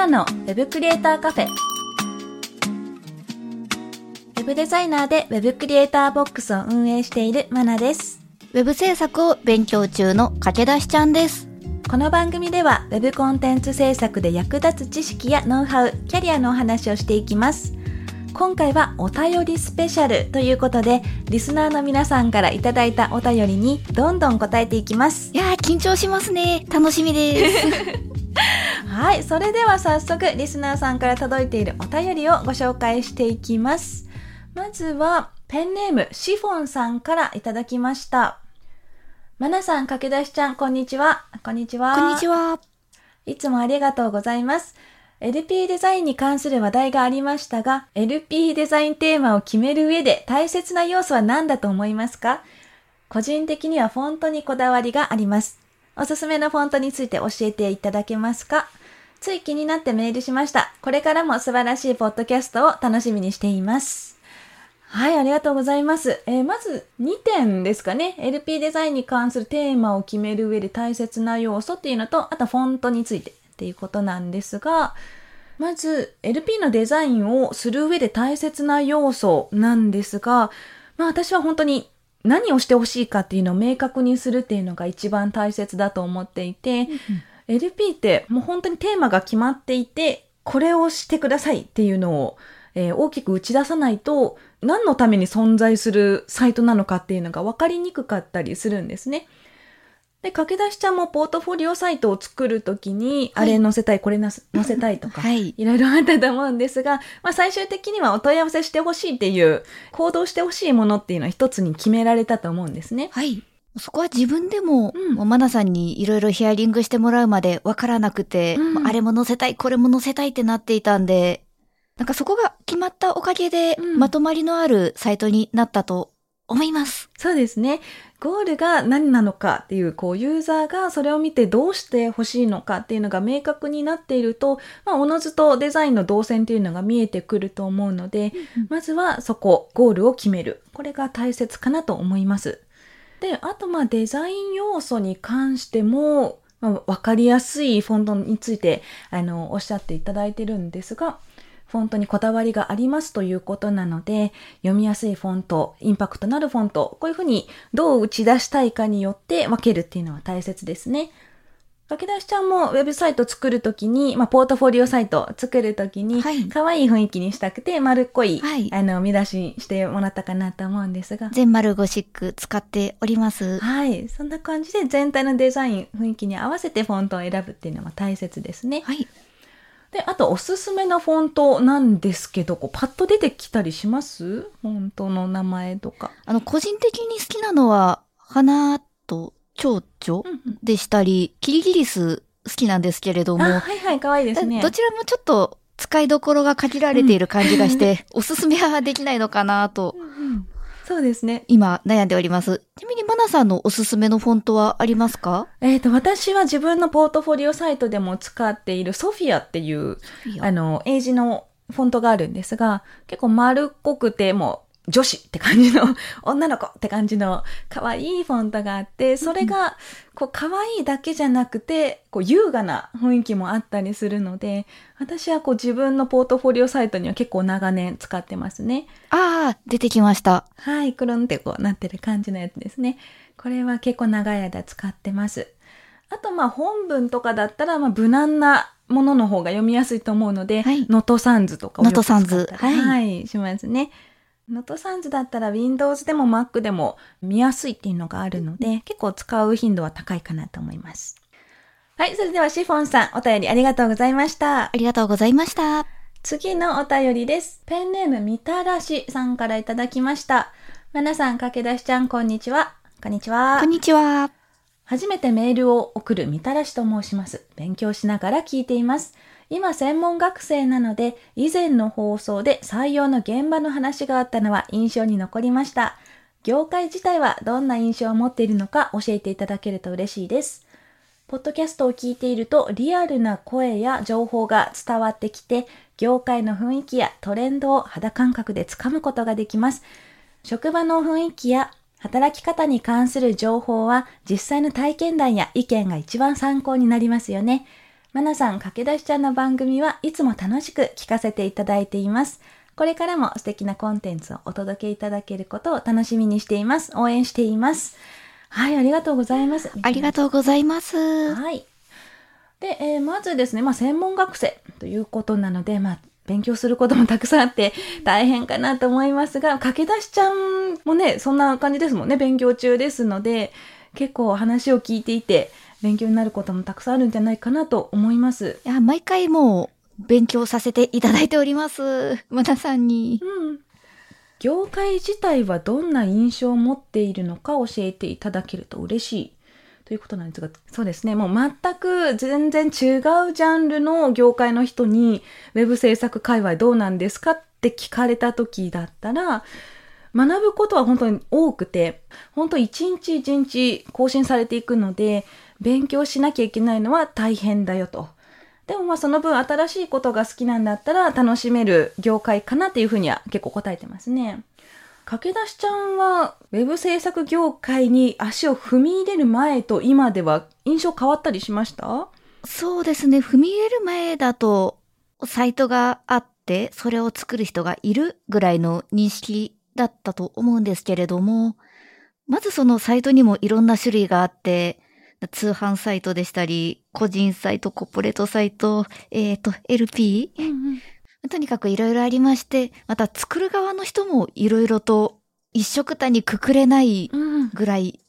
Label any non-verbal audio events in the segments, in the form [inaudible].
ナのウェブクリエイターカフェ。ウェブデザイナーでウェブクリエイターボックスを運営しているマナです。ウェブ制作を勉強中の駆け出しちゃんです。この番組では Web コンテンツ制作で役立つ知識やノウハウ、キャリアのお話をしていきます。今回はお便りスペシャルということで、リスナーの皆さんからいただいたお便りにどんどん答えていきますい。やー、緊張しますね。楽しみです。[laughs] はい、それでは早速リスナーさんから届いているお便りをご紹介していきます。まずは、ペンネームシフォンさんからいただきました。マナさん、駆け出しちゃん、こんにちは。こんにちは。こんにちは。いつもありがとうございます。LP デザインに関する話題がありましたが、LP デザインテーマを決める上で大切な要素は何だと思いますか？個人的にはフォントにこだわりがあります。おすすめのフォントについて教えていただけますか？つい気になってメールしました。これからも素晴らしいポッドキャストを楽しみにしています。はい、ありがとうございます。えーまず2点ですかね。LP デザインに関するテーマを決める上で大切な要素っていうのと、あとフォントについてっていうことなんですが、まず LP のデザインをする上で大切な要素なんですが、まあ私は本当に何をしてほしいかっていうのを明確にするっていうのが一番大切だと思っていて、LP ってもう本当にテーマが決まっていて、これをしてくださいっていうのを、えー大きく打ち出さないと、何のために存在するサイトなのかっていうのが分かりにくかったりするんですね。で、駆け出しちゃんもポートフォリオサイトを作るときに、はいあれ載せたい、これ載せたいとか、[laughs] はい。いろいろあったと思うんですが、まあ最終的にはお問い合わせしてほしいっていう、行動してほしいものっていうのは一つに決められたと思うんですね。はい。そこは自分でも、うんもうマナさんにいろいろヒアリングしてもらうまでわからなくて、うんあれも載せたい、これも載せたいってなっていたんで、なんかそこが決まったおかげで、うんまとまりのあるサイトになったと思います。そうですね。ゴールが何なのかっていう、こう、ユーザーがそれを見てどうしてほしいのかっていうのが明確になっていると、まあ、おのずとデザインの動線っていうのが見えてくると思うので、まずはそこ、ゴールを決める。これが大切かなと思います。で、あと、まあ、デザイン要素に関しても、まあ、わかりやすいフォントについて、あの、おっしゃっていただいてるんですが、フォントにこだわりがありますということなので、読みやすいフォント、インパクトのあるフォント、こういうふうにどう打ち出したいかによって分けるっていうのは大切ですね。駆け出しちゃんもウェブサイト作るときに、まあ、ポートフォリオサイト作るときに、はい可愛い雰囲気にしたくて、丸っこい、はいあの、見出しにしてもらったかなと思うんですが。全丸ゴシック使っております。はい。そんな感じで全体のデザイン、雰囲気に合わせてフォントを選ぶっていうのも大切ですね。はい。で、あとおすすめのフォントなんですけど、こうパッと出てきたりします？フォントの名前とか。あの、個人的に好きなのは、花と蝶々うんうんでしたり、キリギリス好きなんですけれども、あ、はいはい、可愛いですね。どちらもちょっと使いどころが限られている感じがして、おすすめはできないのかなと、うんうんそうですね。今悩んでおります。ちなみにマナさんのおすすめのフォントはありますか？えっ、と、私は自分のポートフォリオサイトでも使っているソフィアっていう、あの、英字のフォントがあるんですが、結構丸っこくて、もう、女子って感じの、女の子って感じの可愛いフォントがあって、それが、こう、可愛いだけじゃなくて、こう、優雅な雰囲気もあったりするので、私はこう、自分のポートフォリオサイトには結構長年使ってますね。ああ、出てきました。はい、くるんってこうなってる感じのやつですね。これは結構長い間使ってます。あと、まあ、本文とかだったら、まあ、無難なものの方が読みやすいと思うので、はい Noto Sans とかを使ったりノットサンズは、はいしますね。 Noto Sans だったら Windows でも Mac でも見やすいっていうのがあるので、結構使う頻度は高いかなと思います。はい、それではシフォンさん、お便りありがとうございました。ありがとうございました。次のお便りです。ペンネームみたらしさんからいただきました。まなさん、かけだしちゃん、こんにちは。こんにちはこん。にちは。初めてメールを送るみたらしと申します。勉強しながら聞いています。今専門学生なので、以前の放送で採用の現場の話があったのは印象に残りました。業界自体はどんな印象を持っているのか教えていただけると嬉しいです。ポッドキャストを聞いているとリアルな声や情報が伝わってきて、業界の雰囲気やトレンドを肌感覚でつかむことができます。職場の雰囲気や働き方に関する情報は実際の体験談や意見が一番参考になりますよね。まなさん、駆け出しちゃんの番組はいつも楽しく聞かせていただいています。これからも素敵なコンテンツをお届けいただけることを楽しみにしています。応援しています。はい、ありがとうございます。ありがとうございます。はい。で、えーまずですね、まあ、専門学生ということなので、まあ、勉強することもたくさんあって大変かなと思いますが、駆け出しちゃんもね、そんな感じですもんね、勉強中ですので、結構話を聞いていて、勉強になることもたくさんあるんじゃないかなと思います。いや、毎回もう勉強させていただいております。[laughs] まなさんに。うん。業界自体はどんな印象を持っているのか教えていただけると嬉しい。ということなんですが、そうですね。もう全く全然違うジャンルの業界の人に、ウェブ制作界隈どうなんですかって聞かれた時だったら、学ぶことは本当に多くて、本当一日一日更新されていくので、勉強しなきゃいけないのは大変だよと。でもまあその分新しいことが好きなんだったら楽しめる業界かなっていうふうには結構答えてますね。駆け出しちゃんはウェブ制作業界に足を踏み入れる前と今では印象変わったりしました？そうですね。踏み入れる前だと、サイトがあって、それを作る人がいるぐらいの認識だったと思うんですけれども、まずそのサイトにもいろんな種類があって、通販サイトでしたり、個人サイト、コーポレートサイト、えっ、と、LP? とにかくいろいろありまして、また作る側の人もいろいろと一色たにくくれないうん。ぐらい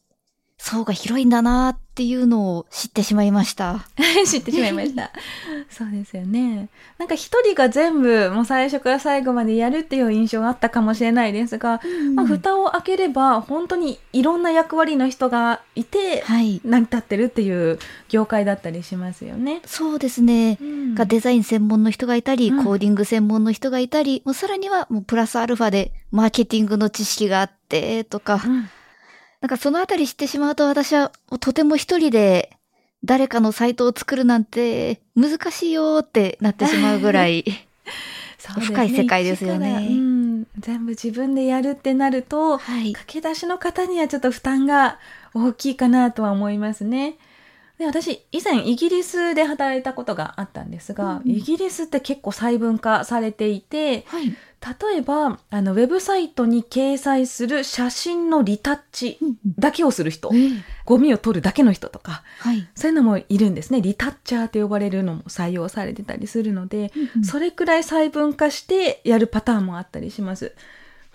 層が広いんだなっていうのを知ってしまいました。[laughs] 知ってしまいました。[laughs] そうですよね。なんか一人が全部もう最初から最後までやるっていう印象があったかもしれないですが、まあ、蓋を開ければ本当にいろんな役割の人がいて、はい。成り立ってるっていう業界だったりしますよね。そうですね。うんがデザイン専門の人がいたり、うんコーディング専門の人がいたり、もうさらにはもうプラスアルファでマーケティングの知識があって、とか、うんなんかそのあたり知ってしまうと私はとても一人で誰かのサイトを作るなんて難しいよってなってしまうぐらい。[laughs] ね深い世界ですよねうん、全部自分でやるってなると、はい。駆け出しの方にはちょっと負担が大きいかなとは思いますね。で私以前イギリスで働いたことがあったんですが、うんイギリスって結構細分化されていてはい。例えばあのウェブサイトに掲載する写真のリタッチだけをする人、ええゴミを取るだけの人とかはい。そういうのもいるんですねリタッチャーと呼ばれるのも採用されてたりするので、それくらい細分化してやるパターンもあったりします。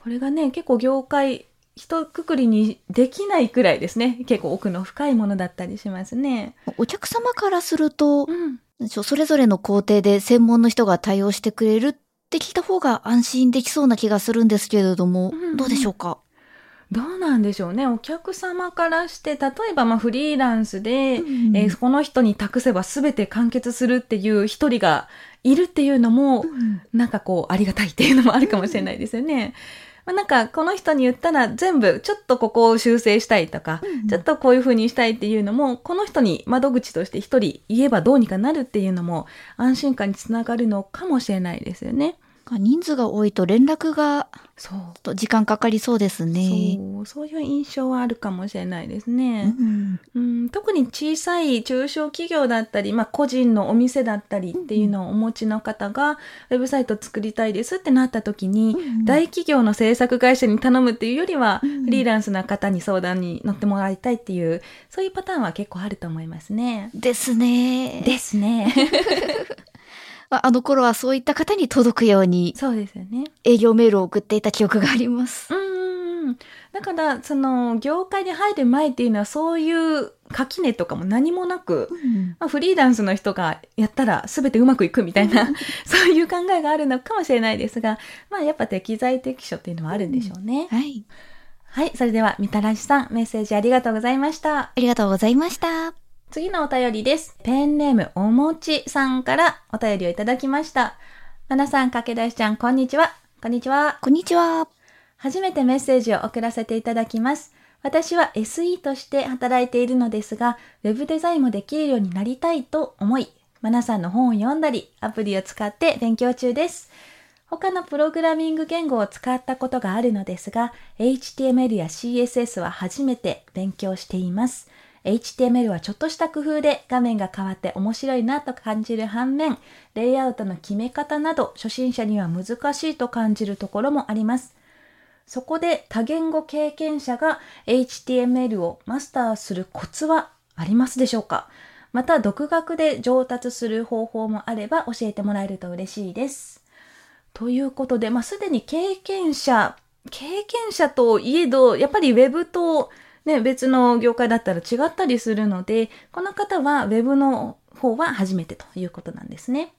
これがね、結構業界、一括りにできないくらいですね。結構奥の深いものだったりしますね。お客様からすると、うん。それぞれの工程で専門の人が対応してくれるって聞いた方が安心できそうな気がするんですけれども、うんうんどうでしょうか？どうなんでしょうね。お客様からして、例えばまあフリーランスで、うんえーこの人に託せば全て完結するっていう一人がいるっていうのも、なんかこう、ありがたいっていうのもあるかもしれないですよね。まあ、なんか、この人に言ったら全部、ちょっとここを修正したいとか、うんちょっとこういう風にしたいっていうのも、この人に窓口として一人言えばどうにかなるっていうのも、安心感につながるのかもしれないですよね。人数が多いと連絡がそう。と時間かかりそうですね。そう、そういう印象はあるかもしれないですうね。んうん、特に小さい中小企業だったり、まあ、個人のお店だったりっていうのをお持ちの方が、ウェブサイト作りたいですってなった時に、うん大企業の制作会社に頼むっていうよりは、うんフリーランスな方に相談に乗ってもらいたいっていう、そういうパターンは結構あると思いますね。ですね。ですね。[laughs] ああの頃はそういった方に届くようにそうですよね。営業メールを送っていた記憶があります。うんうんうん。だから、その、業界に入る前っていうのは、そういう垣根とかも何もなく、まあ、フリーランスの人がやったら全てうまくいくみたいな、[laughs] そういう考えがあるのかもしれないですが、まあやっぱ適材適所っていうのはあるんでしょうね。はい。はい、それではみたらしさん、メッセージありがとうございました。ありがとうございました。次のお便りです。ペンネームおもちさんからお便りをいただきました。まなさん、かけだしちゃん、こんにちは。こんにちは。こんにちは。初めてメッセージを送らせていただきます。私は SE として働いているのですが、ウェブデザインもできるようになりたいと思い、マナさんの本を読んだり、アプリを使って勉強中です。他のプログラミング言語を使ったことがあるのですが、HTML や CSS は初めて勉強しています。HTML はちょっとした工夫で画面が変わって面白いなと感じる反面、レイアウトの決め方など初心者には難しいと感じるところもあります。そこで多言語経験者が HTML をマスターするコツはありますでしょうか？また独学で上達する方法もあれば教えてもらえると嬉しいです。ということで、まあ、すでに経験者、経験者といえど、やっぱり Web とね、別の業界だったら違ったりするので、この方は Web の方は初めてということなんですね。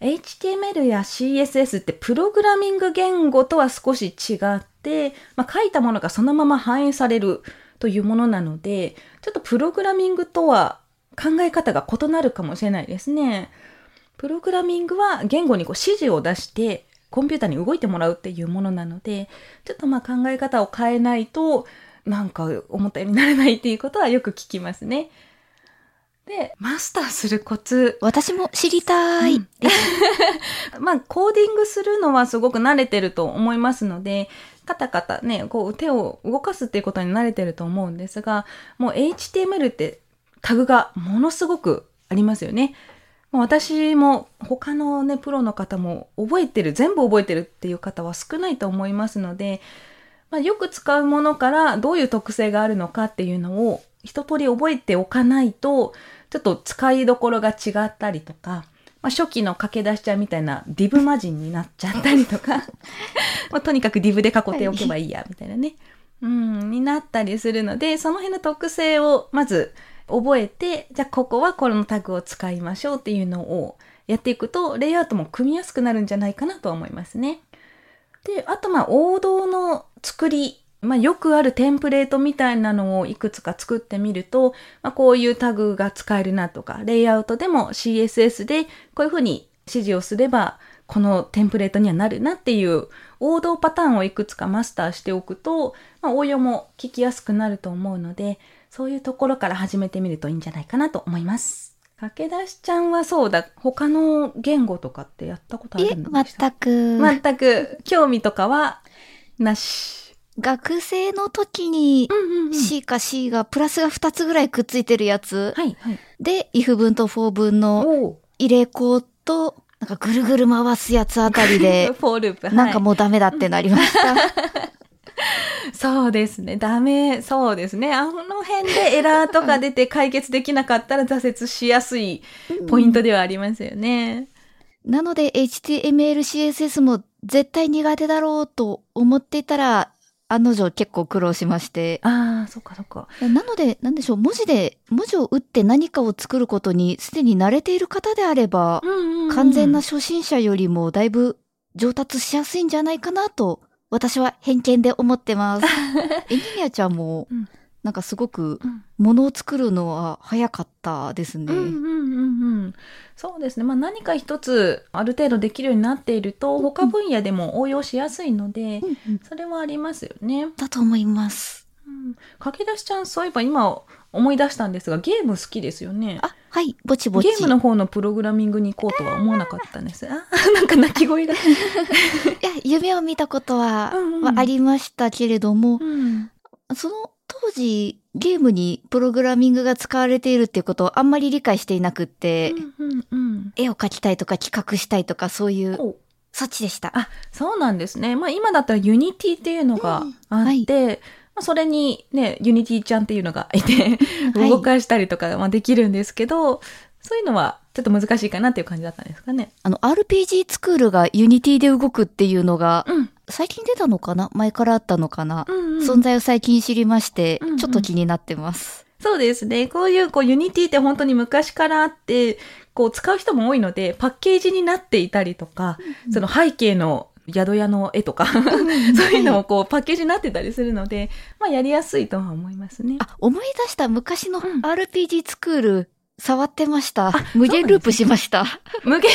HTML や CSS ってプログラミング言語とは少し違って、まあ、書いたものがそのまま反映されるというものなので、ちょっとプログラミングとは考え方が異なるかもしれないですね。プログラミングは言語にこう指示を出してコンピューターに動いてもらうっていうものなので、ちょっとまあ考え方を変えないと、なんか思ったようにならないっていうことはよく聞きますね。で、マスターするコツ。私も知りたい。うん [laughs] まあ、コーディングするのはすごく慣れてると思いますので、カタカタね、こう手を動かすっていうことに慣れてると思うんですが、もう HTML ってタグがものすごくありますよね。もう私も他のね、プロの方も覚えてる、全部覚えてるっていう方は少ないと思いますので、まあ、よく使うものからどういう特性があるのかっていうのを一通り覚えておかないと、ちょっと使いどころが違ったりとか、まあ、初期の駆け出しちゃうみたいなディブ魔人になっちゃったりとか、[laughs] まあ、とにかくディブで囲っておけばいいや、みたいなね。うん、になったりするので、その辺の特性をまず覚えて、じゃあここはこのタグを使いましょうっていうのをやっていくと、レイアウトも組みやすくなるんじゃないかなと思いますね。で、あとまあ王道の作り、まあよくあるテンプレートみたいなのをいくつか作ってみると、まあこういうタグが使えるなとか、レイアウトでも CSS でこういうふうに指示をすれば、このテンプレートにはなるなっていう王道パターンをいくつかマスターしておくと、まあ応用も聞きやすくなると思うので、そういうところから始めてみるといいんじゃないかなと思います。駆け出しちゃんはそうだ、他の言語とかってやったことあえ、るんですか？全く。全く興味とかは？なし。学生の時に C か C がプラスが2つぐらいくっついてるやつ。はい、はい。で、if 文と for 文の入れ子と、なんかぐるぐる回すやつあたりで、[laughs] フォーループ。なんかはいもうダメだってなりました。[laughs] そうですね。ダメ。そうですね。あの辺でエラーとか出て解決できなかったら挫折しやすいポイントではありますよね。なので HTML、CSS も絶対苦手だろうと思っていたら、案の定結構苦労しまして。ああ、そっかそっか。なので、なんでしょう、文字で、文字を打って何かを作ることにすでに慣れている方であれば、完全な初心者よりもだいぶ上達しやすいんじゃないかなと、私は偏見で思ってます。[laughs] エニミアちゃんもうん、なんかすごくうん物を作るのは早かったですね。うんうんうんうん。そうですね。まあ何か一つある程度できるようになっていると、他分野でも応用しやすいので、うんうんそれはありますよね。だと思います。うん駆け出しちゃん、そういえば今思い出したんですが、ゲーム好きですよね。あ、はい、ぼちぼち。ゲームの方のプログラミングに行こうとは思わなかったんです。[laughs] あーなんか泣き声が。[laughs] いや、夢を見たことは、うんうんはありましたけれども、うんその当時、ゲームにプログラミングが使われているっていうことをあんまり理解していなくって、うんうんうん。絵を描きたいとか企画したいとかそういう、おそっちでした。あ、そうなんですね。まあ今だったら Unity っていうのがあって、まあ、それにね、 Unity ちゃんっていうのがいて、はい。[laughs] 動かしたりとかまあできるんですけど、そういうのはちょっと難しいかなっていう感じだったんですかね。あの、RPG スクールがユニティで動くっていうのが、うん。最近出たのかな？前からあったのかな、うん、うん。存在を最近知りましてうんうん、ちょっと気になってます。そうですね。こういう、こう、 Unity って本当に昔からあって、こう、使う人も多いので、パッケージになっていたりとか、その背景の宿屋の絵とか、[laughs] そういうのもこうパッケージになってたりするので、まあやりやすいとは思いますね。あ、思い出した昔のうん RPG ツクール、触ってました。無限ループしました。無限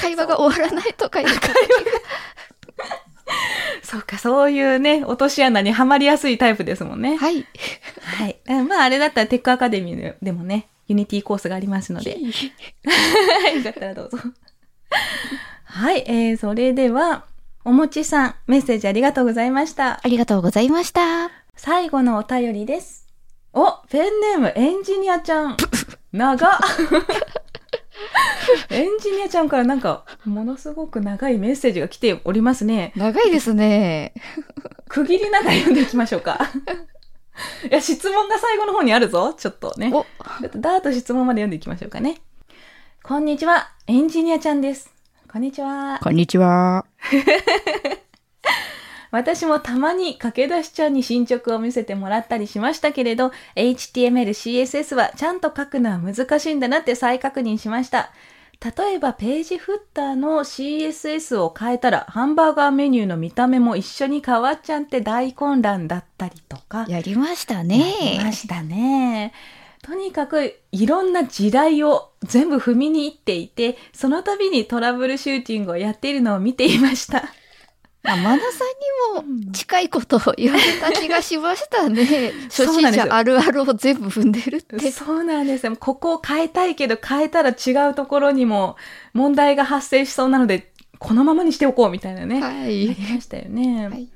会話が終わらないとかいうか。[laughs] そうか、そういうね、落とし穴にはまりやすいタイプですもんね。はい。はい。うんまあ、あれだったら TechAcademy でもね、 Unity コースがありますので、[laughs] よかったらどうぞ。はい、えー、それでは、おもちさん、メッセージありがとうございました。ありがとうございました。最後のお便りです。お、ペンネーム、エンジニアちゃん。長っ [laughs] エンジニアちゃんからなんか、ものすごく長いメッセージが来ておりますね。長いですね。区切りながら読んでいきましょうか。いや、質問が最後の方にあるぞ。ちょっとね。お、ちょっとダーッと質問まで読んでいきましょうかね。こんにちは。エンジニアちゃんです。こんにちは。こんにちは。[laughs] 私もたまに駆け出しちゃんに進捗を見せてもらったりしましたけれど、HTML、CSS はちゃんと書くのは難しいんだなって再確認しました。例えばページフッターの CSS を変えたらハンバーガーメニューの見た目も一緒に変わっちゃって大混乱だったりとか。やりましたやりねま。したね。とにかくいろんな地雷を全部踏みに行っていて、その度にトラブルシューティングをやっているのを見ていました。まあ、マナさんにも近いことを言われた気がしましたね。初そうなんですよ心者あるあるを全部踏んでるって。そうなんですよ。ここを変えたいけど変えたら違うところにも問題が発生しそうなので、このままにしておこうみたいなね。あはいり。ましたよね。はい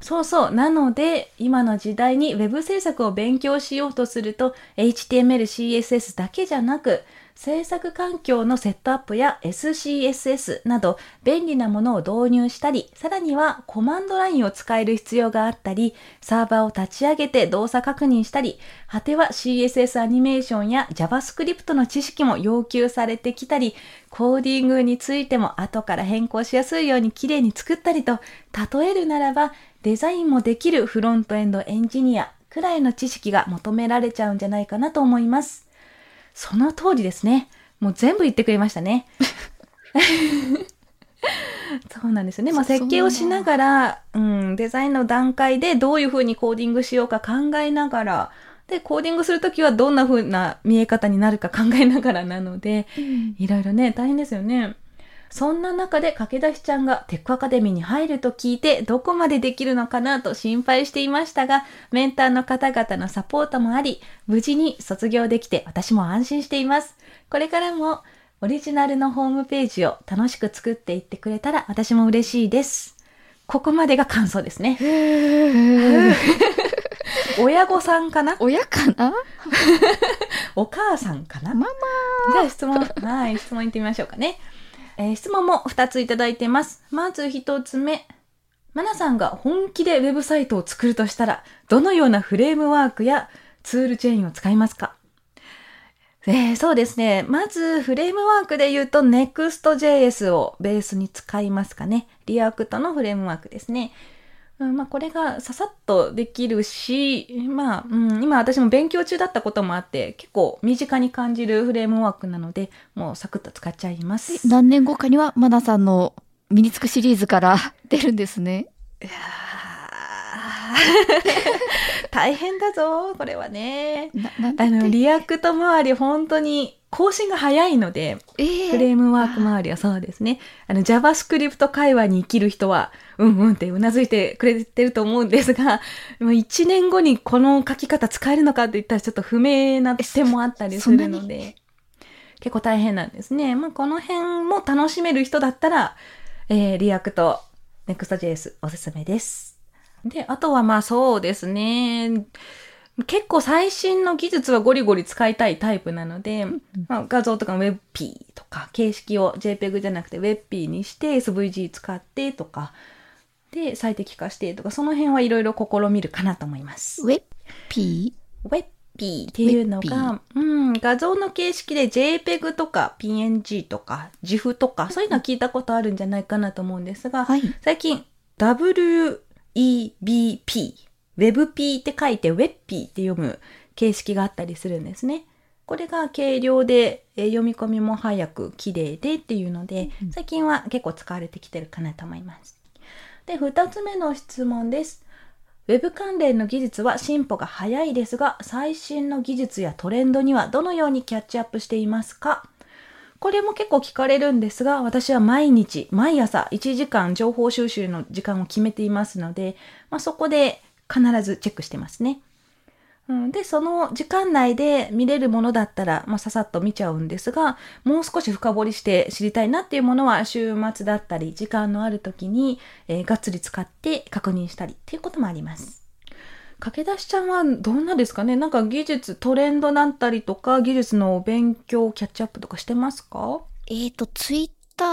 そうそう。なので、今の時代に Web 制作を勉強しようとすると、HTML、CSS だけじゃなく、制作環境のセットアップや SCSS など便利なものを導入したり、さらにはコマンドラインを使える必要があったり、サーバーを立ち上げて動作確認したり、果ては CSS アニメーションや JavaScript の知識も要求されてきたり、コーディングについても後から変更しやすいように綺麗に作ったりと、例えるならばデザインもできるフロントエンドエンジニアくらいの知識が求められちゃうんじゃないかなと思います。その通りですね。もう全部言ってくれましたね。[laughs] そうなんですよね。まあ、そ設計をしながら、うん、デザインの段階でどういうふうにコーディングしようか考えながら、で、コーディングするときはどんな風な見え方になるか考えながらなので、いろいろね、大変ですよね。そんな中で駆け出しちゃんがテックアカデミーに入ると聞いてどこまでできるのかなと心配していましたが、メンターの方々のサポートもあり、無事に卒業できて私も安心しています。これからもオリジナルのホームページを楽しく作っていってくれたら私も嬉しいです。ここまでが感想ですね。[laughs] 親御さんかな？親かな？[laughs] お母さんかな？ママじゃあ質問、はい、質問いってみましょうかね。えー質問も2ついただいてます。まず1つ目。マナさんが本気でウェブサイトを作るとしたら、どのようなフレームワークやツールチェーンを使いますか？えーそうですね。まず、フレームワークで言うと Next.js をベースに使いますかね。 React のフレームワークですね。うん、まあ、これがささっとできるし、まあ、うん、今私も勉強中だったこともあって、結構身近に感じるフレームワークなので、もうサクッと使っちゃいます。何年後かにはマナさんの身につくシリーズから [laughs] 出るんですね。いやー [laughs] 大変だぞ、これはね。あの、 React 周り本当に更新が早いので、えーフレームワーク周りはそうですね。あの、JavaScript 会話に生きる人は、うんうんってうなずいてくれてると思うんですが、もう1年後にこの書き方使えるのかって言ったらちょっと不明な点もあったりするので、結構大変なんですね。まあ、この辺も楽しめる人だったら、えー、 React、Next.js おすすめです。で、あとはまあそうですね。結構最新の技術はゴリゴリ使いたいタイプなので、まあ、画像とか WebP とか形式を JPEG じゃなくて WebP にして SVG 使ってとかで最適化してとかその辺はいろいろ試みるかなと思います。ウェッピ WebP っていうのが、うん、画像の形式で JPEG とか PNG とか GIF とかそういうのは聞いたことあるんじゃないかなと思うんですが、はい。最近 WEBP WebP って書いて WebP って読む形式があったりするんですね。これが軽量で、えー読み込みも早く綺麗でっていうので、最近は結構使われてきてるかなと思います。で、二つ目の質問です。ウェブ関連の技術は進歩が早いですが、最新の技術やトレンドにはどのようにキャッチアップしていますか？これも結構聞かれるんですが、私は毎日、毎朝1時間情報収集の時間を決めていますので、まあ、そこで必ずチェックしてますね。うん、で、その時間内で見れるものだったら、まあ、ささっと見ちゃうんですが、もう少し深掘りして知りたいなっていうものは、週末だったり、時間のある時に、えーがっつり使って確認したりっていうこともあります。駆け出しちゃんはどんなですかね？なんか技術、トレンドだったりとか、技術の勉強、キャッチアップとかしてますか？えっ、と、ツイッタ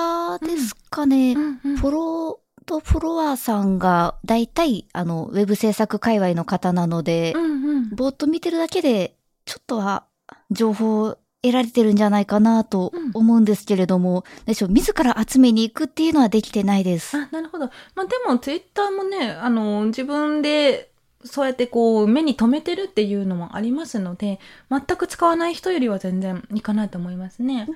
ーですかね。んうんフォローとフォロワーさんが大体、あの、ウェブ制作界隈の方なので、うんうん。ぼーっと見てるだけで、ちょっとは情報を得られてるんじゃないかなと思うんですけれども、でしょう、自ら集めに行くっていうのはできてないです。あ、なるほど。まあでも、ツイッターもね、あの、自分で、そうやってこう、目に留めてるっていうのもありますので、全く使わない人よりは全然いいかなと思いますね。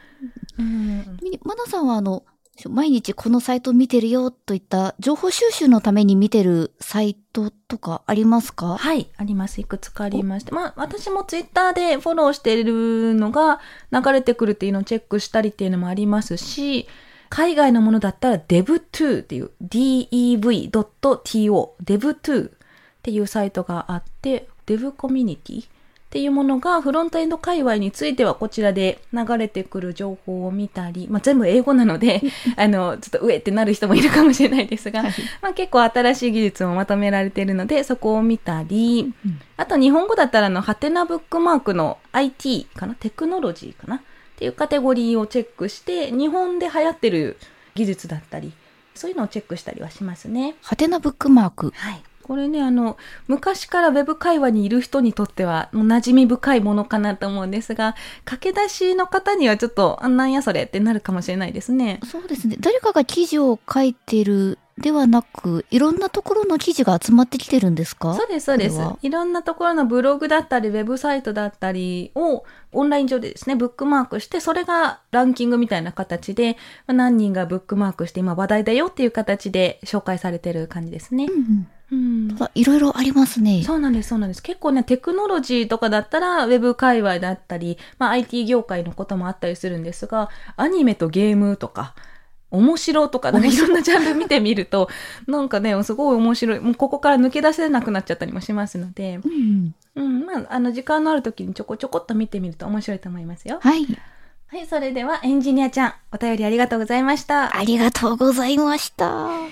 うん。みマナさんはあの、毎日このサイト見てるよといった情報収集のために見てるサイトとかありますか？はい、あります。いくつかありまして。まあ、私もツイッターでフォローしてるのが流れてくるっていうのをチェックしたりっていうのもありますし、海外のものだったら dev2 っていう dev.to dev2 っていうサイトがあって、dev コミュニティっていうものがフロントエンド界隈についてはこちらで流れてくる情報を見たり、まあ、全部英語なので、[laughs] あの、ちょっと上ってなる人もいるかもしれないですが、まあ、結構新しい技術もまとめられているので、そこを見たり、あと日本語だったらあの、ハテナブックマークの IT かな？テクノロジーかな？っていうカテゴリーをチェックして、日本で流行ってる技術だったり、そういうのをチェックしたりはしますね。ハテナブックマーク。はい。これね、あの、昔からウェブ会話にいる人にとっては、もう馴染み深いものかなと思うんですが、駆け出しの方にはちょっと、あなんやそれってなるかもしれないですね。そうですね。誰かが記事を書いてるではなく、いろんなところの記事が集まってきてるんですか？そうです、そうです。いろんなところのブログだったり、ウェブサイトだったりをオンライン上でですね、ブックマークして、それがランキングみたいな形で、まあ何人がブックマークして今話題だよっていう形で紹介されてる感じですねう。んうんうん。いろいろありますね。そうなんです、そうなんです。結構ね、テクノロジーとかだったら、ウェブ界隈だったり、まあ IT 業界のこともあったりするんですが、アニメとゲームとか、面白とか、なんかいろんなジャンル見てみると、なんかね、すごい面白い。もうここから抜け出せなくなっちゃったりもしますので、うん。うん、まあ、あの、時間のある時にちょこちょこっと見てみると面白いと思いますよ。はい。はい、それではエンジニアちゃん、お便りありがとうございました。ありがとうございました。[laughs]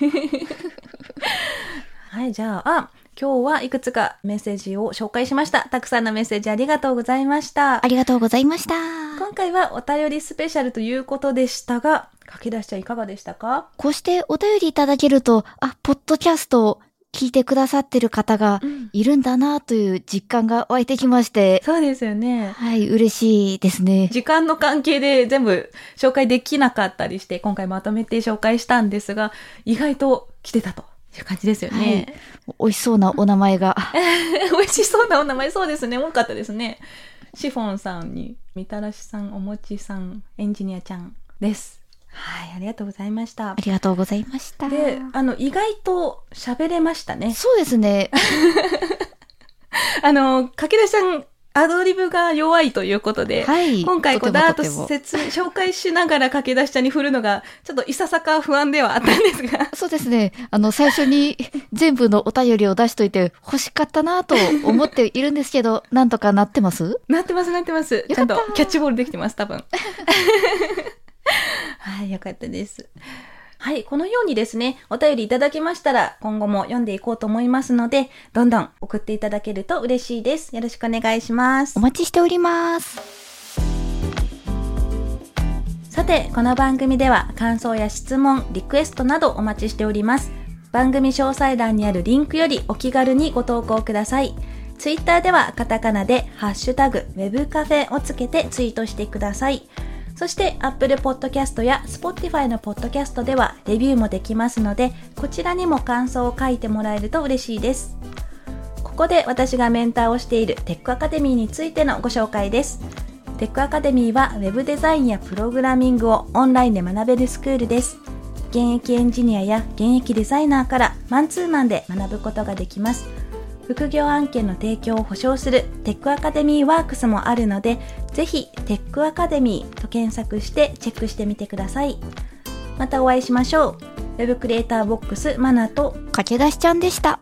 はい、じゃあ、あ、今日はいくつかメッセージを紹介しました。たくさんのメッセージありがとうございましたあ。りがとうございました。今回はお便りスペシャルということでしたが、駆け出しちゃんいかがでしたか？こうしてお便りいただけると、あ、ポッドキャストを聞いてくださってる方がいるんだなという実感が湧いてきまして、そうですよね。はい、嬉しいですね。時間の関係で全部紹介できなかったりして、今回まとめて紹介したんですが、意外と来てたという感じですよね。美味しそうなお名前が。[laughs] 美味しそうなお名前、そうですね。多かったですね。シフォンさんに、みたらしさん、おもちさん、エンジニアちゃんです。はい、ありがとうございましたあ。りがとうございました。で、あの、意外と喋れましたね。そうですね。[laughs] あの、駆け出しさん、アドリブが弱いということで、はい。今回こうとてもダーッと説紹介しながら駆け出しちゃんに振るのが、ちょっといささか不安ではあったんですが、[laughs] そうですね。あの、最初に全部のお便りを出しといて欲しかったなと思っているんですけど、[laughs] なんとかなってます？なってますなってます。ちゃんとキャッチボールできてます、多分。[laughs] はい、よかったです。はい、このようにですね、お便りいただきましたら、今後も読んでいこうと思いますので、どんどん送っていただけると嬉しいです。よろしくお願いしますお。待ちしております。さて、この番組では感想や質問、リクエストなどお待ちしております。番組詳細欄にあるリンクよりお気軽にご投稿ください。ツイッターではカタカナでハッシュタグウェブカフェをつけてツイートしてください。そして Apple Podcast や Spotify の Podcast ではレビューもできますので、こちらにも感想を書いてもらえると嬉しいです。ここで私がメンターをしているテックアカデミーについてのご紹介です。テックアカデミーは Web デザインやプログラミングをオンラインで学べるスクールです。現役エンジニアや現役デザイナーからマンツーマンで学ぶことができます。副業案件の提供を保証するテックアカデミーワークスもあるので、ぜひテックアカデミーと検索してチェックしてみてください。またお会いしましょう。Web クリエイターボックスマナと駆け出しちゃんでした。